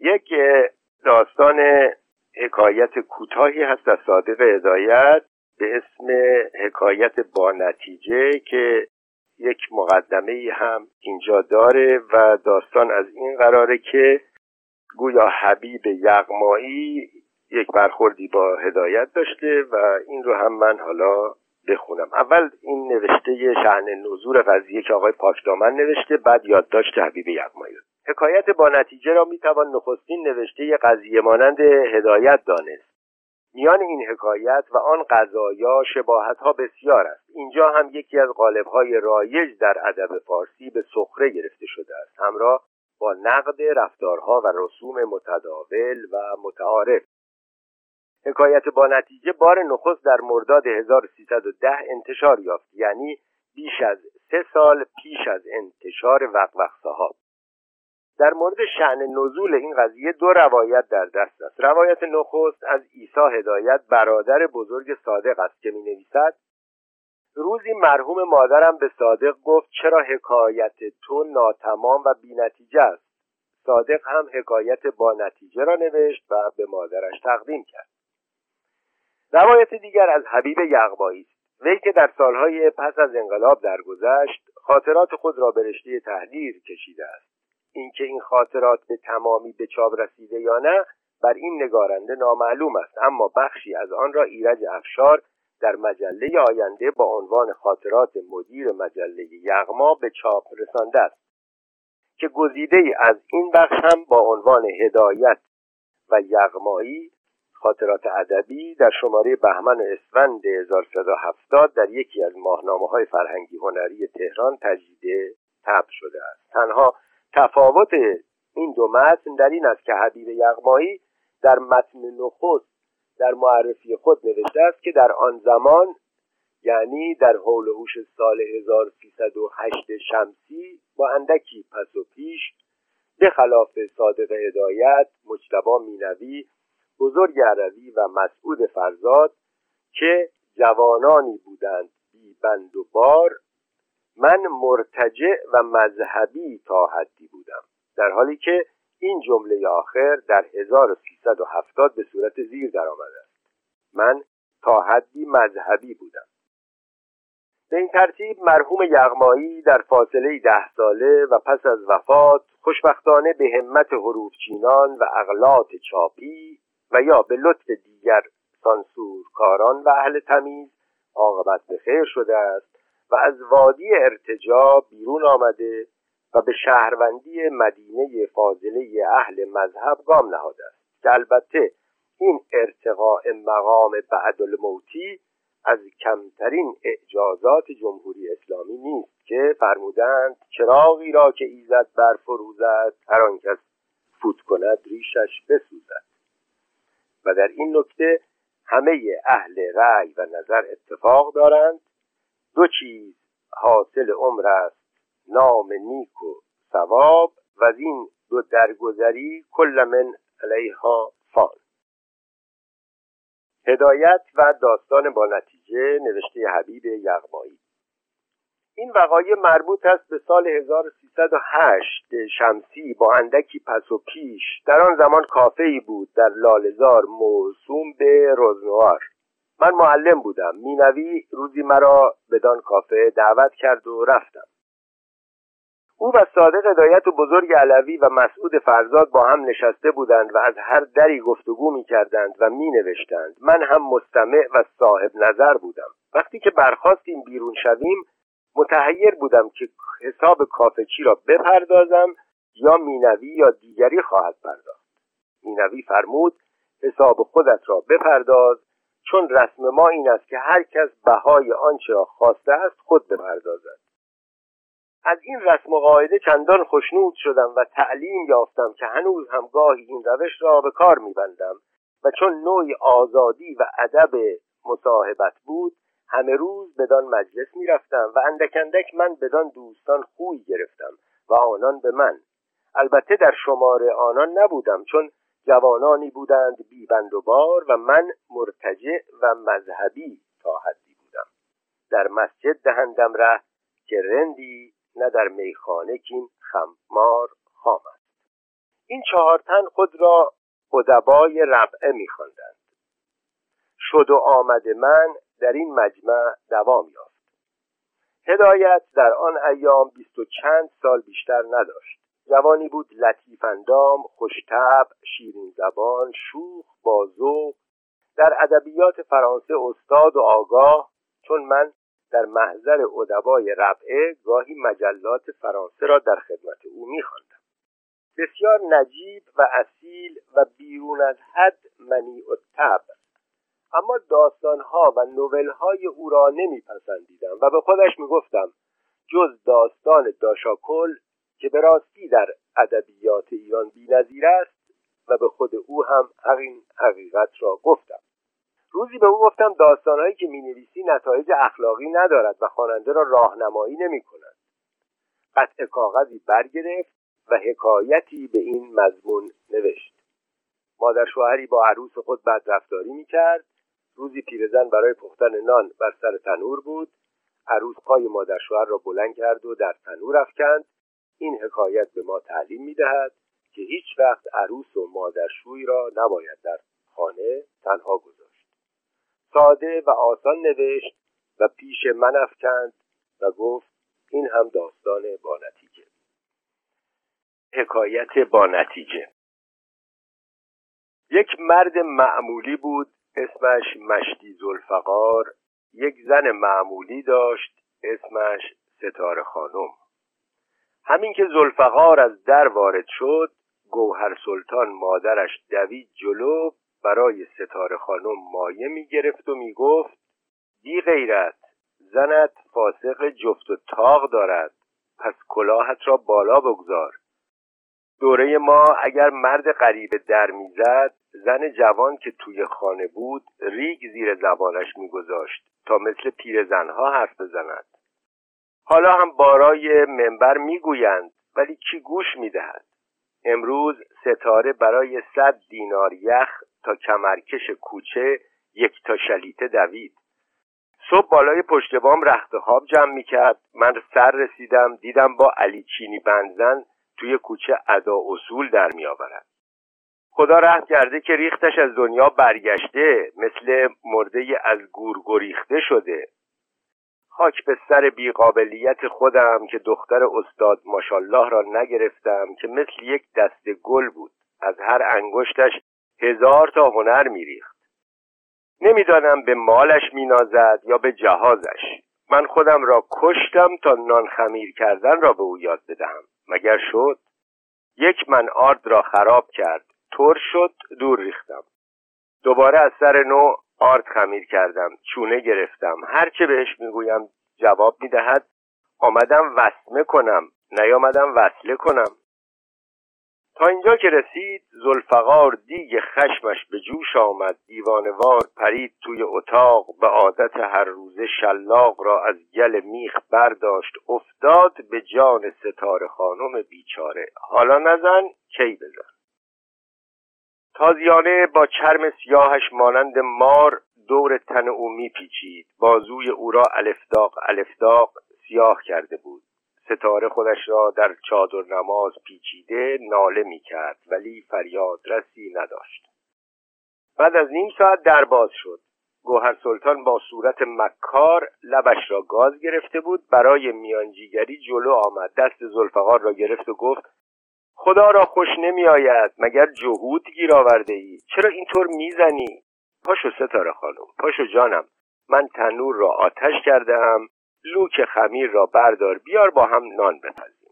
یک داستان حکایت کوتاهی هست از صادق هدایت به اسم حکایت با نتیجه که یک مقدمه هم اینجا داره و داستان از این قراره که گویا حبیب یغمایی یک برخوردی با هدایت داشته و این رو هم من حالا بخونم. اول این نوشته شعن نزول قضیه که آقای پاکدامن نوشته بعد یادداشت حبیب یغمایی حکایت با نتیجه را می‌توان نخستین نوشته قضیه مانند هدایت دانست. میان این حکایت و آن قضایا شباهت ها بسیار است. اینجا هم یکی از قالب های رایج در ادب فارسی به سخره گرفته شده است. همراه با نقد رفتارها و رسوم متداول و متعارف. حکایت با نتیجه بار نخست در مرداد 1310 انتشار یافت. یعنی بیش از سه سال پیش از انتشار وقوق صحاب در مورد شعن نزول این قضیه دو روایت در دست است. روایت نخست از عیسی هدایت برادر بزرگ صادق است که می نویسد روزی مرحوم مادرم به صادق گفت چرا حکایت تو ناتمام و بینتیجه است؟ صادق هم حکایت با نتیجه را نوشت و به مادرش تقدیم کرد. روایت دیگر از حبیب یغبایی است. وی که در سالهای پس از انقلاب درگذشت خاطرات خود را به رشته تحریر کشیده است. اینکه این خاطرات به تمامی به چاپ رسیده یا نه بر این نگارنده نامعلوم است. اما بخشی از آن را ایرج افشار در مجله آینده با عنوان خاطرات مدیر مجله یغما به چاپ رسانده است که گزیده ای از این بخش هم با عنوان هدایت و یغمایی خاطرات ادبی در شماره بهمن اسفند 1370 در یکی از ماهنامه های فرهنگی هنری تهران تجدید ثبت شده است. تنها تفاوت این دو متن در این است که حبیب یغمایی در متن نخست در معرفی خود نوشته است که در آن زمان یعنی در حول هوش سال 1308 شمسی با اندکی پس و پیش به خلاف صادق هدایت مجتبا مینوی بزرگ عربی و مسعود فرزاد که جوانانی بودند بی بند و بار من مرتجع و مذهبی تا حدی بودم. در حالی که این جمله آخر در 1370 به صورت زیر درآمده است. من تا حدی مذهبی بودم. به این ترتیب مرحوم یغمایی در فاصله ده ساله و پس از وفات خوشبختانه به همت حروفچینان و اغلاط چاپی و یا به لطف دیگر سانسورکاران و اهل تمیز عاقبت به خیر شده است و از وادی ارتجا بیرون آمده و به شهروندی مدینه فاضله اهل مذهب گام نهاده است. که البته این ارتقاء مقام بعد الموتی از کمترین اعجازات جمهوری اسلامی نیست که فرمودند چراغی را که ایزد برفروزد هر آنکس فوت کند ریشش بسوزد. و در این نکته همه اهل رأی و نظر اتفاق دارند. دو چیز حاصل عمر است نام نیک و ثواب و از این دو درگذری کل من علیها فان. هدایت و داستان با نتیجه نوشته حبیب یغمایی. این وقایع مربوط است به سال 1308 شمسی با اندکی پس و پیش در آن زمان کافه ای بود در لالزار موسوم به روزنوار من معلم بودم. مینوی روزی مرا بدان کافه دعوت کرد و رفتم. او و صادق هدایت و بزرگ علوی و مسعود فرزاد با هم نشسته بودند و از هر دری گفتگو می کردند و می نوشتند من هم مستمع و صاحب نظر بودم. وقتی که برخواستیم بیرون شویم متحیر بودم که حساب کافه چی را بپردازم یا مینوی یا دیگری خواهد پرداخت. مینوی فرمود حساب خودت را بپرداز چون رسم ما این است که هر کس بهای آنچه را خواسته است خود بپردازد. از این رسم و قاعده چندان خوشنود شدم و تعلیم یافتم که هنوز هم گاهی این روش را به کار میبندم و چون نوعی آزادی و ادب مصاحبت بود همه روز بدان مجلس می‌رفتم و اندک اندک من بدان دوستان خوی گرفتم و آنان به من. البته در شمار آنان نبودم چون جوانانی بودند بیبند و بار و من مرتجع و مذهبی تا حدی بودم. در مسجد دهندم ره که رندی نه در میخانه کین خمار خام است. این چهار تن خود را ادبای ربعه میخواندند. شد و آمد من در این مجمع دوام یافت. هدایت در آن ایام بیست و چند سال بیشتر نداشت. جوانی بود لطیف اندام خوشتب شیرین زبان شوخ بازو. در ادبیات فرانسه استاد و آگاه. چون من در محضر ادبای ربعه گاهی مجلات فرانسه را در خدمت او میخواندم. بسیار نجیب و اصیل و بیرون از حد منیع و تب اما داستانها و نوولهای او را نمیپسندیدم و به خودش می‌گفتم جز داستان داشاکل که به راستی در ادبیات ایران بینظیر است و به خود او هم همین حقیقت را گفتم. روزی به او گفتم داستانهایی که می‌نویسی نتایج اخلاقی ندارد و خواننده را راهنمایی نمی کند قطع کاغذی برگرفت و حکایتی به این مضمون نوشت. مادر شوهری با عروس خود بدرفتاری می‌کرد. روزی پیرزن برای پختن نان بر سر تنور بود. عروس پای مادر شوهر را بلند کرد و در تنور افکند. این حکایت به ما تعلیم می‌دهد که هیچ وقت عروس و مادرشوی را نباید در خانه تنها گذاشت. ساده و آسان نوشت و پیش من افکند و گفت این هم داستان با نتیجه. حکایت با نتیجه. یک مرد معمولی بود اسمش مشتی زلفقار یک زن معمولی داشت اسمش ستاره خانم. همین که زلفقار از در وارد شد گوهر سلطان مادرش دوید جلو برای ستاره خانم مایه می گرفت و می گفت بی غیرت زنت فاسق جفت و تاق دارد پس کلاهت را بالا بگذار. دوره ما اگر مرد غریب در می‌زد زن جوان که توی خانه بود ریگ زیر زبانش میگذاشت تا مثل پیرزنها حرف بزند. حالا هم بارای منبر می‌گویند ولی کی گوش می‌دهد؟ امروز ستاره برای صد دینار یخ تا کمرکش کوچه یک تا شلیته دوید. صبح بالای پشت بام رخت خواب جمع می‌کرد. من سر رسیدم دیدم با علی چینی بنزن توی کوچه ادا اصول در میآورد. خدا رحم کرده که ریختش از دنیا برگشته مثل مرده از گور گریخته شده. خاک به سر بیقابلیت خودم که دختر استاد ماشالله را نگرفتم که مثل یک دست گل بود. از هر انگشتش هزار تا هنر میریخت. نمی‌دانم به مالش مینازد یا به جهازش. من خودم را کشتم تا نان خمیر کردن را به او یاد بدهم. مگر شد؟ یک من آرد را خراب کرد. تر شد دور ریختم. دوباره از سر نو آرد خمیر کردم چونه گرفتم هرچه بهش می‌گویم جواب می‌دهد. آمدم وسمه کنم نیامدم وصله کنم. تا اینجا که رسید زلفقار دیگ خشمش به جوش آمد. دیوانوار پرید توی اتاق به عادت هر روزه شلاق را از گل میخ برداشت. افتاد به جان ستاره خانم بیچاره. حالا نزن کی بزن؟ تازیانه با چرم سیاهش مانند مار دور تن او میپیچید. بازوی او را الفداق الفداق سیاه کرده بود. ستاره خودش را در چادر نماز پیچیده ناله می کرد ولی فریاد رسی نداشت. بعد از نیم ساعت در باز شد. گوهر سلطان با صورت مکار لبش را گاز گرفته بود. برای میانجیگری جلو آمد. دست زلفقار را گرفت و گفت خدا را خوش نمی آید مگر جهود گیر آورده ای چرا اینطور می‌زنی؟ پاشو ستاره خانم پاشو جانم. من تنور را آتش کردم لوک خمیر را بردار بیار با هم نان بپزیم.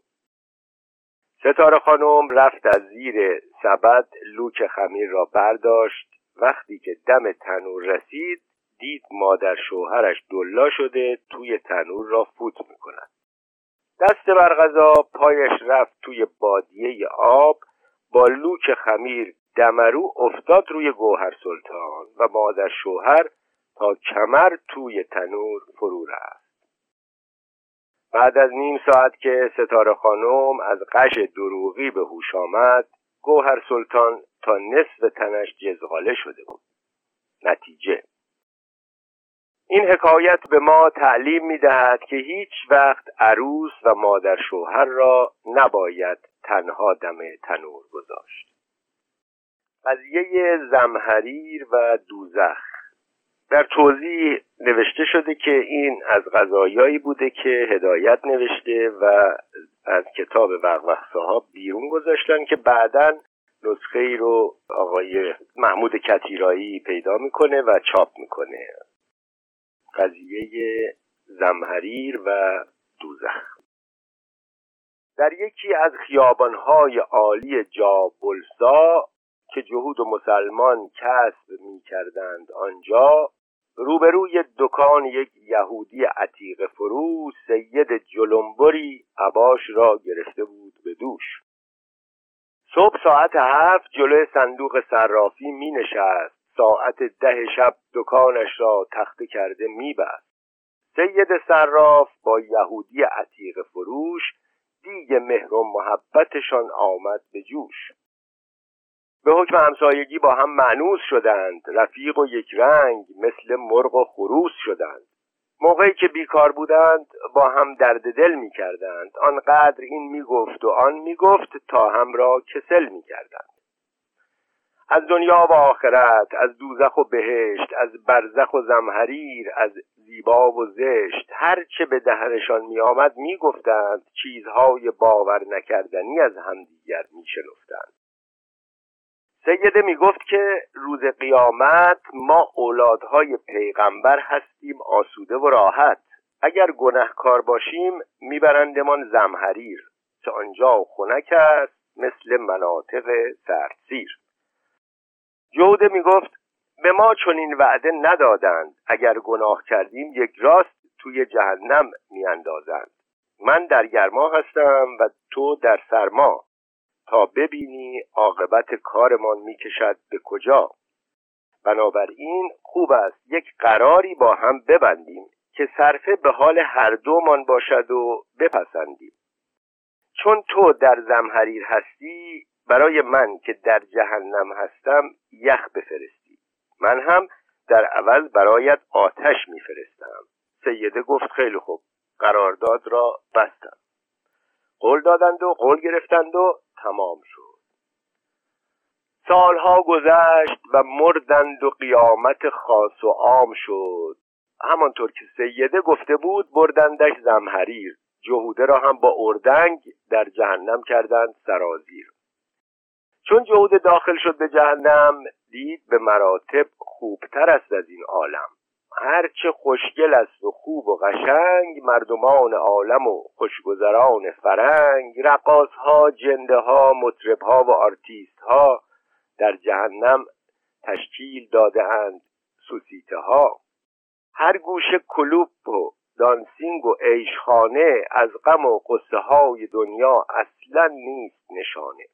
ستاره خانم رفت از زیر سبد لوک خمیر را برداشت. وقتی که دم تنور رسید دید مادر شوهرش دلا شده توی تنور را فوت می‌کند. دست بر غذا پایش رفت توی بادیه آب با لوک خمیر دمرو افتاد روی گوهر سلطان و مادر شوهر تا کمر توی تنور فرو رفت. بعد از نیم ساعت که ستاره خانم از قش دروغی به هوش آمد گوهر سلطان تا نصف تنش جزغاله شده بود. نتیجه این حکایت به ما تعلیم می دهد که هیچ وقت عروس و مادر شوهر را نباید تنها دم تنور گذاشت. قضیه زمهریر و دوزخ. در توضیح نوشته شده که این از غذایایی بوده که هدایت نوشته و از کتاب وقوق ها بیرون گذاشتن که بعدا نسخه ای رو آقای محمود کتیرایی پیدا می‌کنه و چاپ می‌کنه. قضیه زمهریر و دوزخ. در یکی از خیابانهای عالی جابلسا که جهود و مسلمان کسب می کردند آنجا روبروی دکان یک یهودی عتیق فروش سید جلنبری عباش را گرفته بود به دوش. صبح ساعت هفت جلوی صندوق صرافی می نشست ساعت ده شب دکانش را تخته کرده می بست سید صراف با یهودی عتیق فروش دیگ مهر و محبتشان آمد به جوش. به حکم همسایگی با هم معنوس شدند رفیق و یک رنگ مثل مرغ و خروس شدند. موقعی که بیکار بودند با هم درد دل می کردند آنقدر این می گفت و آن می گفت تا هم را کسل می کردند از دنیا و آخرت از دوزخ و بهشت از برزخ و زمهریر از زیبا و زشت هرچه به دهنشان می آمد می گفتند چیزهای باور نکردنی از همدیگر می شنفتند سیده می گفت که روز قیامت ما اولادهای پیغمبر هستیم آسوده و راحت. اگر گنهکار باشیم میبرندمان زمهریر که آنجا خنک است مثل مناطق سردسیر. جوده می گفت به ما چنین وعده ندادند. اگر گناه کردیم یک راست توی جهنم میاندازند. من در گرما هستم و تو در سرما. تا ببینی عاقبت کارمان می‌کشد به کجا. بنابراین خوب است یک قراری با هم ببندیم که صرفه به حال هر دومان باشد و بپسندیم. چون تو در زمهریر هستی برای من که در جهنم هستم یخ بفرستی. من هم در عوض برایت آتش میفرستم. سیده گفت خیلی خوب. قرارداد را بستم. قول دادند و قول گرفتند و تمام شد. سالها گذشت و مردند و قیامت خاص و عام شد. همانطور که سیده گفته بود بردندش زمهریر. جهوده را هم با اردنگ در جهنم کردند سرازیر. چون جهود داخل شد به جهنم دید به مراتب خوبتر است از این عالم. هرچه خوشگل است و خوب و قشنگ مردمان عالم و خوشگذران فرنگ رقاص ها جنده ها مطرب ها و آرتیست ها در جهنم تشکیل داده اند société ها هر گوشه کلوب و dancing و عیشخانه از غم و غصه های دنیا اصلا نیست نشانه.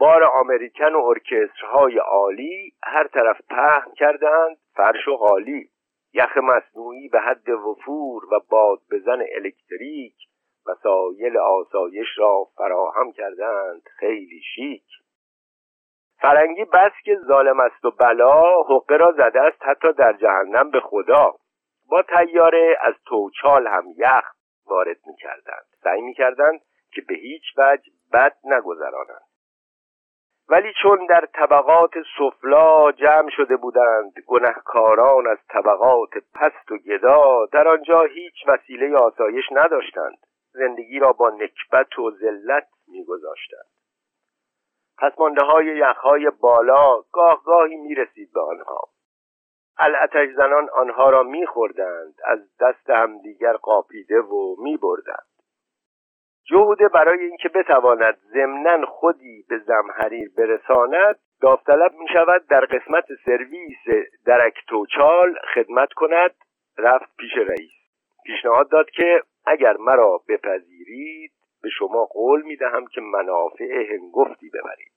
bar américain و ارکسترهای عالی هر طرف پهن کردند فرش و قالی. یخ مصنوعی به حد وفور و باد بزن الکتریک وسایل آسایش را فراهم کردند. خیلی شیک. فرنگی بس که ظالم است و بلا حقه را زده است حتی در جهنم به خدا. با تیاره از توچال هم یخ وارد می کردند سعی می کردند که به هیچ وجه بد نگذرانند. ولی چون در طبقات سفلا جمع شده بودند گنهکاران از طبقات پست و گدا در آنجا هیچ وسیله آسایش نداشتند. زندگی را با نکبت و ذلت میگذاشتند. پسمانده های یخهای بالا گاه گاهی می‌رسید به آنها. الاتش زنان آنها را میخوردند از دست همدیگر قاپیده و میبردند. جهوده برای اینکه بتواند ضمنا خودی به زمهریر برساند داوطلب می شود در قسمت سرویس درک توچال خدمت کند رفت پیش رئیس. پیشنهاد داد که اگر مرا بپذیرید به شما قول می دهم که منافع هنگفتی ببرید.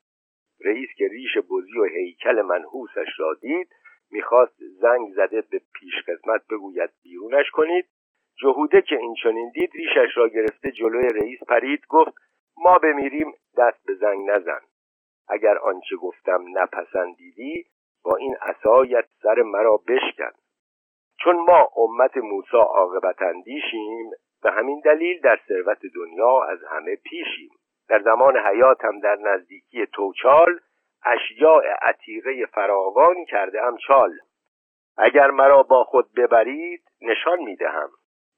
رئیس که ریش بزی و هیکل منحوسش را دید می‌خواست زنگ زده به پیش خدمت بگوید بیرونش کنید. جهوده که این چنین دید ریشش را گرفته جلوی رئیس پرید گفت ما بمیریم دست به زنگ نزن. اگر آنچه گفتم نپسندیدی با این عصایت سر مرا بشکن. چون ما امت موسی عاقبت اندیشیم به همین دلیل در ثروت دنیا از همه پیشیم. در زمان حیاتم در نزدیکی توچال اشیاء عتیقه فراوانی کرده ام چال. اگر مرا با خود ببرید نشان می‌دهم.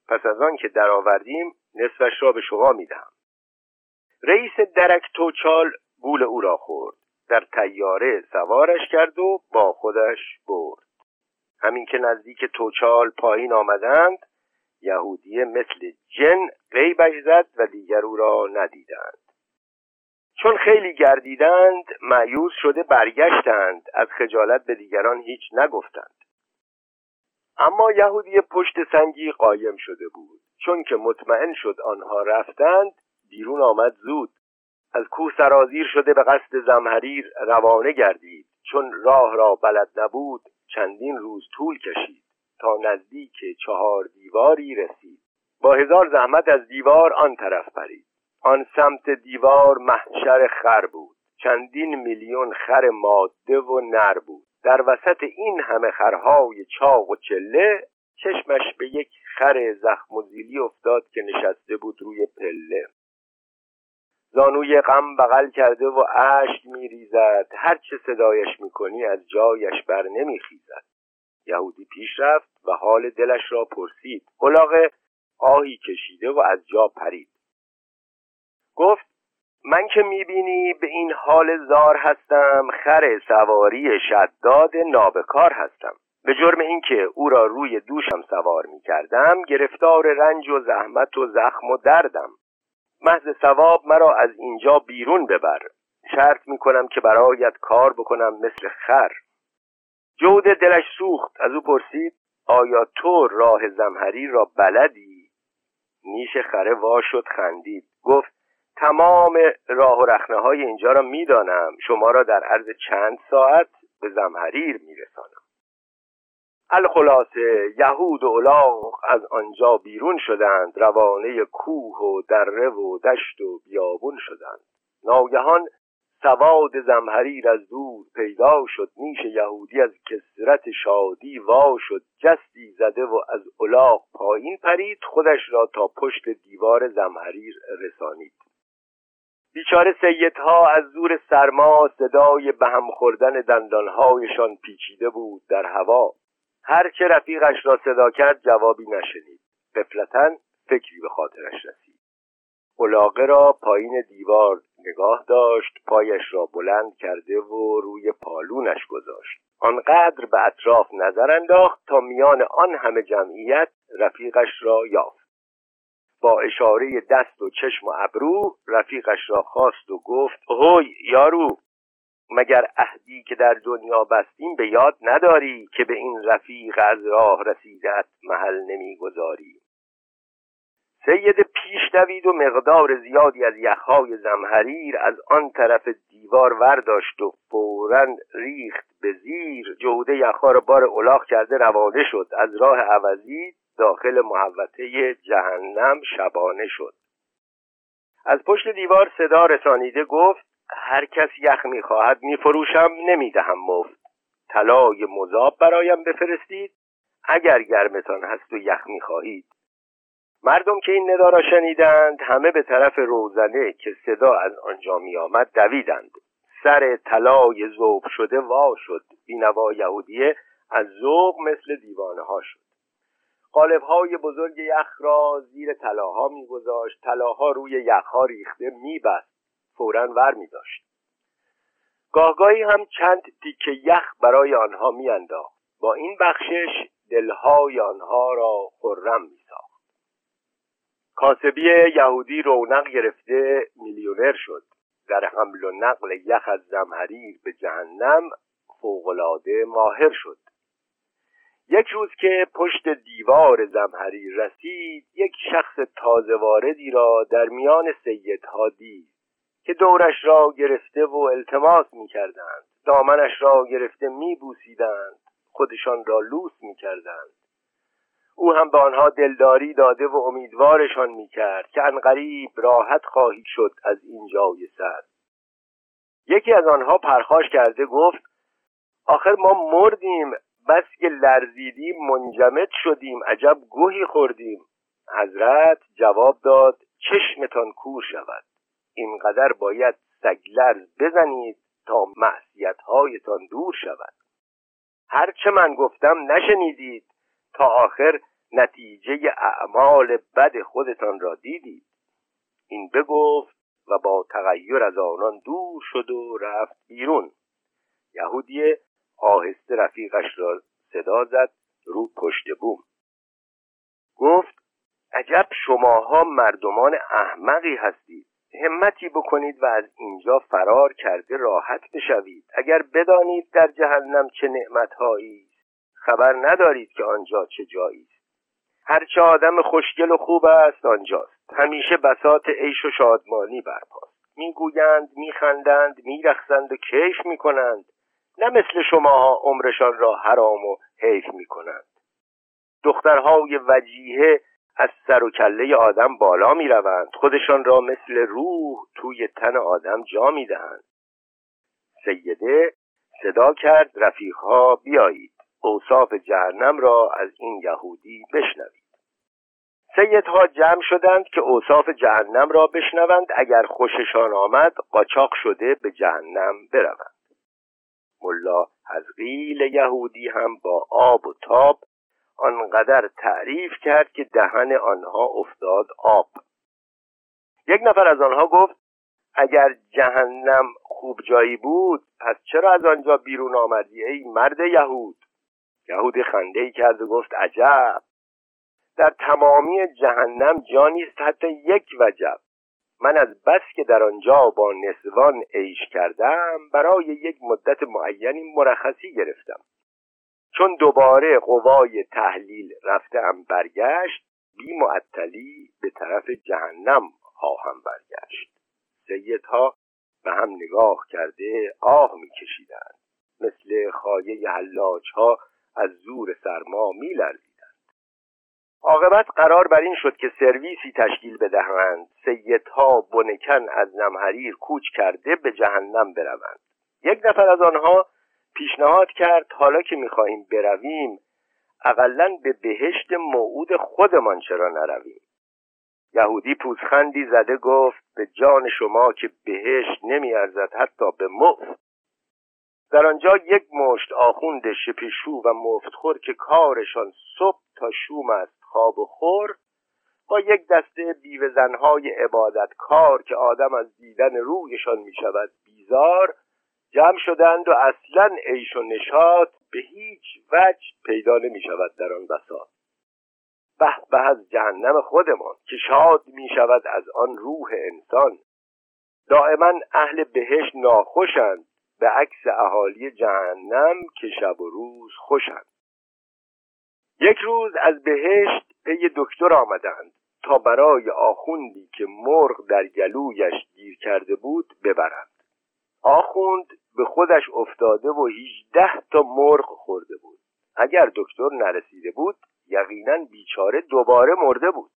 پس از آن که درآوردیم نصفش را به شما می‌دهم. رئیس درک توچال گول او را خورد. در تیاره سوارش کرد و با خودش برد. همین که نزدیک توچال پایین آمدند یهودیه مثل جن غیبش زد و دیگر او را ندیدند. چون خیلی گردیدند معیوز شده برگشتند. از خجالت به دیگران هیچ نگفتند. اما یهودی پشت سنگی قایم شده بود. چون که مطمئن شد آنها رفتند بیرون آمد زود. از کوه سرازیر شده به قصد زمهریر روانه گردید. چون راه را بلد نبود چندین روز طول کشید تا نزدیک چهار دیواری رسید. با هزار زحمت از دیوار آن طرف پرید. آن سمت دیوار محشر خر بود. چندین میلیون خر ماده و نر بود. در وسط این همه خرهای چاق و چله چشمش به یک خر زخم و زیلی افتاد که نشسته بود روی پله. زانوی غم بغل کرده و اشک میریزد. هر چه صدایش می‌کنی از جایش بر نمیخیزد. یهودی پیش رفت و حال دلش را پرسید. قلاق آهی کشیده و از جا پرید. گفت من که می‌بینی به این حال زار هستم خر سواری شداد نابکار هستم. به جرم اینکه او را روی دوشم سوار می‌کردم گرفتار رنج و زحمت و زخم و دردم. محض سواب مرا از اینجا بیرون ببر. شرط می‌کنم که برایت کار بکنم مثل خر. جود دلش سوخت. از او پرسید آیا تو راه زمهری را بلدی؟ نیش خره وا شد خندید. گفت تمام راه و رخنه های اینجا را می‌دانم. شما را در عرض چند ساعت به زمهریر میرسانم. الخلاصه یهود و الاغ از آنجا بیرون شدند. روانه کوه و دره و دشت و بیابون شدند. ناگهان سواد زمهریر از دور پیدا شد. نیش یهودی از کسرت شادی وا شد. جستی زده و از الاغ پایین پرید. خودش را تا پشت دیوار زمهریر رسانید. بیچاره سیدها از زور سرما صدای به هم خوردن دندانهایشان پیچیده بود در هوا. هر که رفیقش را صدا کرد جوابی نشنید. قفلتا فکری به خاطرش رسید. علاقه را پایین دیوار نگاه داشت پایش را بلند کرده و روی پالونش گذاشت. آنقدر به اطراف نظر انداخت تا میان آن همه جمعیت رفیقش را یافت. با اشاره دست و چشم و ابرو رفیقش را خواست و گفت هوی یارو مگر عهدی که در دنیا بستیم به یاد نداری که به این رفیق از راه رسیدت محل نمی‌گذاری؟ سید پیش دوید و مقدار زیادی از یخهای زمهریر از آن طرف دیوار ورداشت و فورا ریخت به زیر. جوده یخها را بار الاغ کرده روانه شد. از راه عوضی داخل محوطه جهنم شبانه شد. از پشت دیوار صدا رسانیده گفت هر کس یخ می‌خواهد میفروشم نمی‌دهم مفت. طلای مذاب برایم بفرستید. اگر گرمتان هست و یخ می‌خواهید. مردم که این ندا را شنیدند همه به طرف روزنه که صدا از آنجا میآمد دویدند. سر طلای ذوب شده وا شد. بینوا یهودیه از ذوق مثل دیوانه ها شد. قالب های بزرگ یخ را زیر طلاها میگذاشت. طلاها روی یخها ریخته میبست. فورا ور می داشت گاهگاهی هم چند تیکه یخ برای آنها میانداخت. با این بخشش دلهای آنها را خرم می ساخت کاسبی یهودی رونق گرفته میلیونر شد. در حمل و نقل یخ از زمهریر به جهنم فوقالعاده ماهر شد. یک روز که پشت دیوار زمهریر رسید یک شخص تازه واردی را در میان سیدها دید که دورش را گرفته و التماس می کردند دامنش را گرفته می بوسیدند خودشان را لوس می کردند او هم به آنها دلداری داده و امیدوارشان می کرد که انقریب راحت خواهی شد از این جای سر. یکی از آنها پرخاش کرده گفت آخر ما مردیم بس که لرزیدیم منجمد شدیم عجب گوهی خوردیم. حضرت جواب داد چشمتان کور شود. اینقدر باید سگلرز بزنید تا معصیتهایتان دور شود. هرچه من گفتم نشنیدید. تا آخر نتیجه اعمال بد خودتان را دیدید. این بگفت و با تغییر از آنان دور شد و رفت بیرون. یهودی آهسته رفیقش را صدا زد رو پشت بوم. گفت عجب شماها مردمان احمقی هستید. همتی بکنید و از اینجا فرار کرده راحت بشوید. اگر بدانید در جهنم چه نعمتهایی خبر ندارید که آنجا چه جایی است. هرچه آدم خوشگل و خوب است آنجاست. همیشه بسات عیش و شادمانی برپاست. می‌گویند میخندند میرخسند و کیف می‌کنند. نه مثل شماها عمرشان را حرام و حیف می‌کنند. دخترهای وجیهه از سر و کله آدم بالا می روند خودشان را مثل روح توی تن آدم جا می دهند سیده صدا کرد رفیقها بیایید. اوصاف جهنم را از این یهودی بشنوید. سیدها جمع شدند که اوصاف جهنم را بشنوند. اگر خوششان آمد قاچاق شده به جهنم بروند. حزقیل یهودی هم با آب و تاب آنقدر تعریف کرد که دهن آنها افتاد آب. یک نفر از آنها گفت اگر جهنم خوب جایی بود پس چرا از آنجا بیرون آمدی ای مرد یهود؟ یهود خنده ای کرد و گفت عجب! در تمامی جهنم جانیست حتی یک وجب. من از بس که در آنجا با نسوان عیش کردم برای یک مدت معینی مرخصی گرفتم. چون دوباره قوای تحلیل رفتم برگشت بی معطلی به طرف جهنم خواهم برگشت. سیدها به هم نگاه کرده آه میکشیدند. مثل خایه حلاج ها از زور سرما میلرزیدند عاقبت قرار بر این شد که سرویسی تشکیل بدهند. سیدها بنکن از نمحریر کوچ کرده به جهنم بروند. یک نفر از آنها پیشنهاد کرد حالا که می‌خواهیم برویم اقلا به بهشت موعود خودمان چرا نرویم؟ یهودی پوزخندی زده گفت به جان شما که بهشت نمیارزد حتی به مفت. در آنجا یک مشت آخوند شپشو و مفتخور که کارشان صبح تا شوم است خواب و خور با یک دسته بیوه زنهای عبادت کار که آدم از دیدن رویشان می شود بیزار جمع شدند و اصلا عیش و نشاط به هیچ وجه پیدا نمی شود در آن بساط به به از جهنم خودمان که شاد می شود از آن روح انسان. دائما اهل بهشت ناخوشند به عکس اهالی جهنم که شب و روز خوشند. یک روز از بهشت پی دکتر آمدند تا برای آخوندی که مرغ در گلویش گیر کرده بود ببرند. آخوند به خودش افتاده و هیچده تا مرغ خورده بود. اگر دکتر نرسیده بود یقینا بیچاره دوباره مرده بود.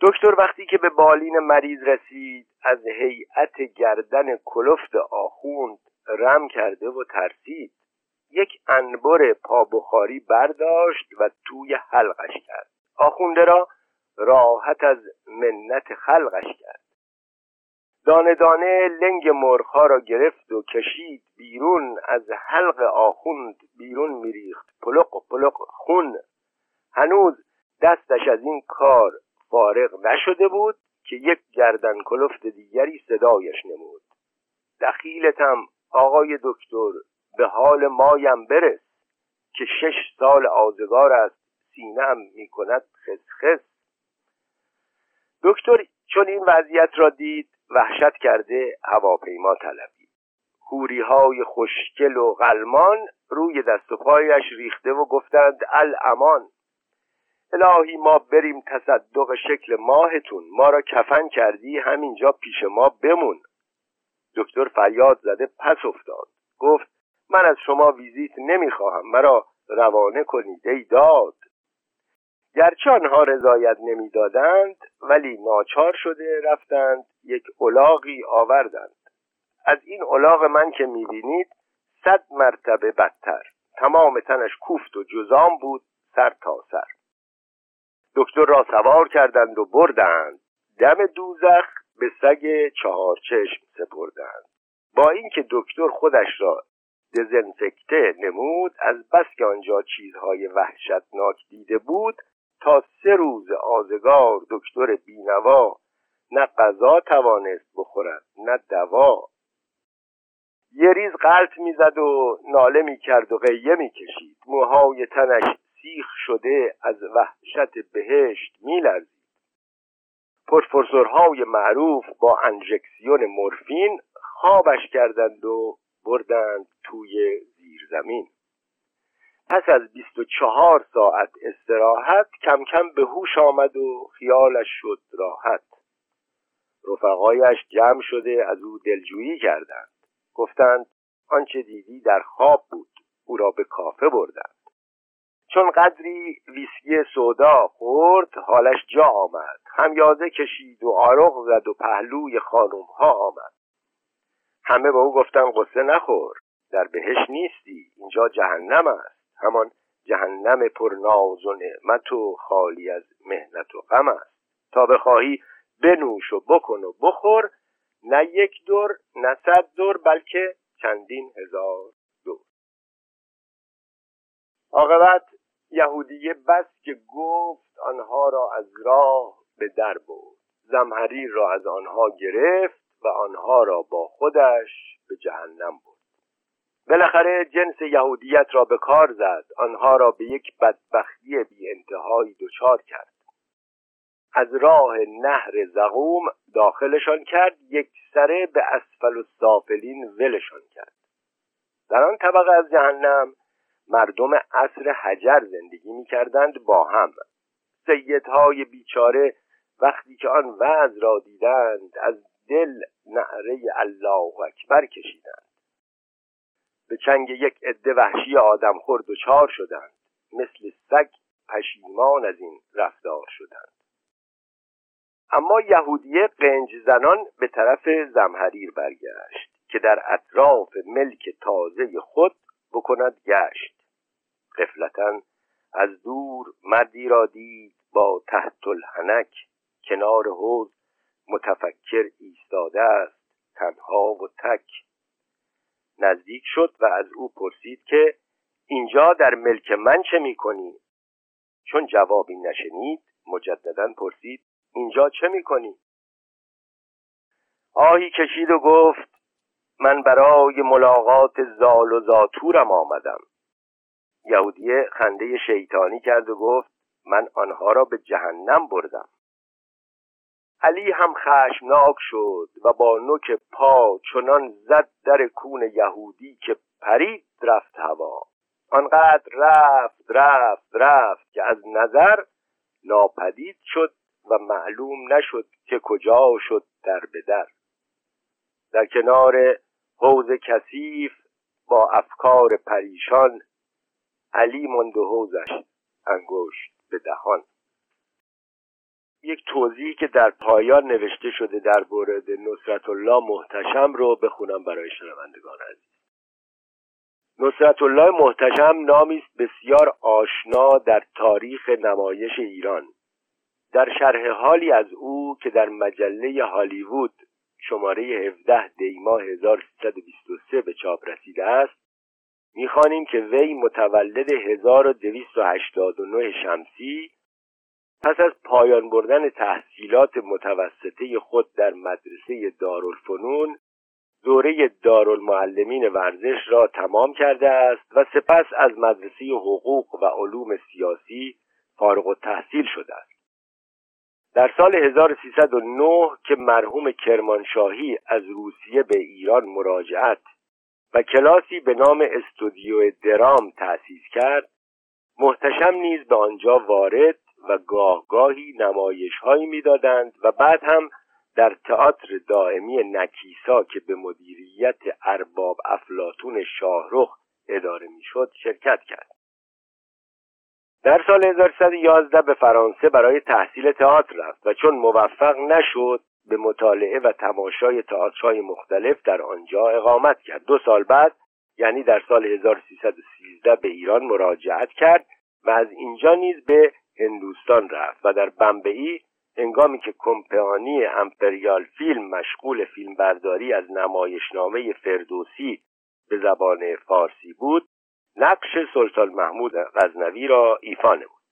دکتر وقتی که به بالین مریض رسید از هیئت گردن کلفت آخوند رم کرده و ترسید. یک انبر پابخاری برداشت و توی حلقش کرد. آخونده را راحت از منت خلقش کرد. دانه دانه لنگ مرغها را گرفت و کشید بیرون. از حلق آخوند بیرون میریخت. پلق پلق خون. هنوز دستش از این کار فارغ نشده بود که یک گردن کلفت دیگری صدایش نمود. دخیلتم آقای دکتر به حال مایم برس که شش سال آزگار است سینم می‌کند خسخس. دکتر چون این وضعیت را دید وحشت کرده هواپیما طلبید. خوری های خوشگل و غلمان روی دست و پایش ریخته و گفتند الامان الهی ما بریم تصدق شکل ماهتون ما را کفن کردی همینجا پیش ما بمون. دکتر فریاد زده پس افتاد. گفت من از شما ویزیت نمی‌خواهم. مرا روانه کنید ای داد. گرچه آنها رضایت نمی‌دادند ولی ناچار شده رفتند یک الاغی آوردند. از این الاغ من که می‌بینید صد مرتبه بدتر. تمام تنش کوفت و جزام بود سر تا سر. دکتر را سوار کردند و بردند. دم دوزخ به سگ چهار چشم سپردند. با اینکه دکتر خودش را دزنفکته نمود از بس که آنجا چیزهای وحشتناک دیده بود تا سه روز آزگار دکتر بینوا نه غذا توانست بخورد نه دوا. یه ریز قلط می‌زد و ناله می‌کرد و قیه می‌کشید. موهای تنش سیخ شده از وحشت بهشت میلرزید. پروفسورهای معروف با انژکسیون مورفین خوابش کردند و بردند توی زیرزمین. پس از بیست و چهار ساعت استراحت کم کم به هوش آمد و خیالش شد راحت. رفقایش جمع شده از او دلجویی کردند. گفتند آنچه دیدی در خواب بود او را به کافه بردند. چون قدری ویسکی سودا خورد حالش جا آمد. خمیازه کشید و آرق زد و پهلوی خانم ها آمد. همه به او گفتن قصه نخور در بهش نیستی اینجا جهنم است. همان جهنم پر ناز و نعمت و خالی از مهنت و غم است. تا بخواهی بنوش و بکن و بخور نه یک دور نه صد دور بلکه چندین هزار دور. عاقبت یهودیه بس که گفت آنها را از راه به در برد. زمهریر را از آنها گرفت و آنها را با خودش به جهنم برد. بالاخره جنس یهودیت را به کار زد. آنها را به یک بدبختی بی انتهایی دچار کرد. از راه نهر زقوم داخلشان کرد یک سره به اسفل و سافلین ولشان کرد. در آن طبقه از جهنم مردم عصر حجر زندگی می کردند با هم. سیدهای بیچاره وقتی که آن وضع را دیدند از دل نعره الله اکبر کشیدند. به چنگ یک عده وحشی آدم و چار شدند. مثل سگ پشیمان از این رفتار شدند. اما یهودیه قنج زنان به طرف زمهریر برگشت که در اطراف ملک تازه خود بکند گشت. قفلتا از دور مردی را دید با تحت الحنک کنار حوز متفکر ایستاده است تنها و تک. نزدیک شد و از او پرسید که اینجا در ملک من چه می‌کنی؟ چون جوابی نشنید مجددا پرسید اینجا چه می‌کنی؟ آهی کشید و گفت من برای ملاقات زال و زاتورم آمدم. یهودیه خنده شیطانی کرد و گفت من آنها را به جهنم بردم. علی هم خشمناک شد و با نوک پا چنان زد در کون یهودی که پرید رفت هوا. آنقدر رفت رفت رفت که از نظر ناپدید شد و معلوم نشد که کجا شد در به در. کنار حوز کثیف با افکار پریشان علی مند حوزش انگشت به دهان. یک توضیحی که در پایان نوشته شده در مورد نصرت الله محتشم رو بخونم برای شنوندگان عزیز. نصرت الله محتشم نامی است بسیار آشنا در تاریخ نمایش ایران. در شرح حالی از او که در مجله هالیوود شماره 17 دیما 1323 به چاپ رسیده است می‌خوانیم که وی متولد 1289 شمسی پس از پایان بردن تحصیلات متوسطه خود در مدرسه دارالفنون دوره دارالمعلمین ورزش را تمام کرده است و سپس از مدرسه حقوق و علوم سیاسی فارغ تحصیل شده است. در سال 1309 که مرحوم کرمانشاهی از روسیه به ایران مراجعت و کلاسی به نام استودیو درام تأسیس کرد محتشم نیز به آنجا وارد و گاه گاهی نمایش هایی می‌دادند و بعد هم در تئاتر دائمی نکیسا که به مدیریت ارباب افلاتون شاهرخ اداره می‌شد شرکت کرد. در سال 1311 به فرانسه برای تحصیل تئاتر رفت و چون موفق نشد به مطالعه و تماشای تئاترهای مختلف در آنجا اقامت کرد. دو سال بعد یعنی در سال 1313 به ایران مراجعت کرد و از اینجا نیز به هندوستان رفت و در بمبئی هنگامی که کمپانی امپریال فیلم مشغول فیلمبرداری از نمایشنامه فردوسی به زبان فارسی بود نقش سلطان محمود غزنوی را ایفا نمود.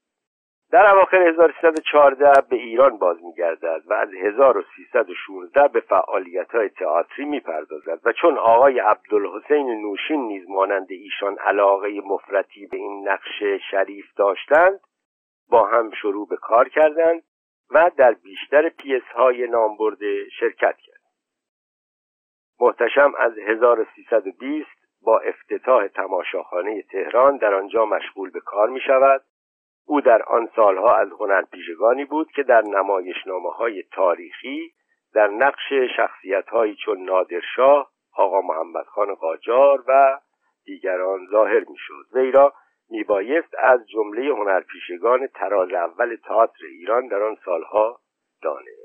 در اواخر 1314 به ایران باز میگردد و از 1316 به فعالیت های تئاتری می‌پردازد و چون آقای عبدالحسین نوشین نیز مانند ایشان علاقه مفرتی به این نقش شریف داشتند با هم شروع به کار کردند و در بیشتر پیس های نامبرده شرکت کرد محتشم از 1320 با افتتاح تماشاخانه تهران در آنجا مشغول به کار می شود او در آن سالها از هنرپیشگانی بود که در نمایشنامه های تاریخی در نقش شخصیت هایی چون نادرشاه آقا محمد خان قاجار و دیگران ظاهر می شد وی را میبایست از جمله هنرپیشگان تراز اول تئاتر ایران در آن سالها دانست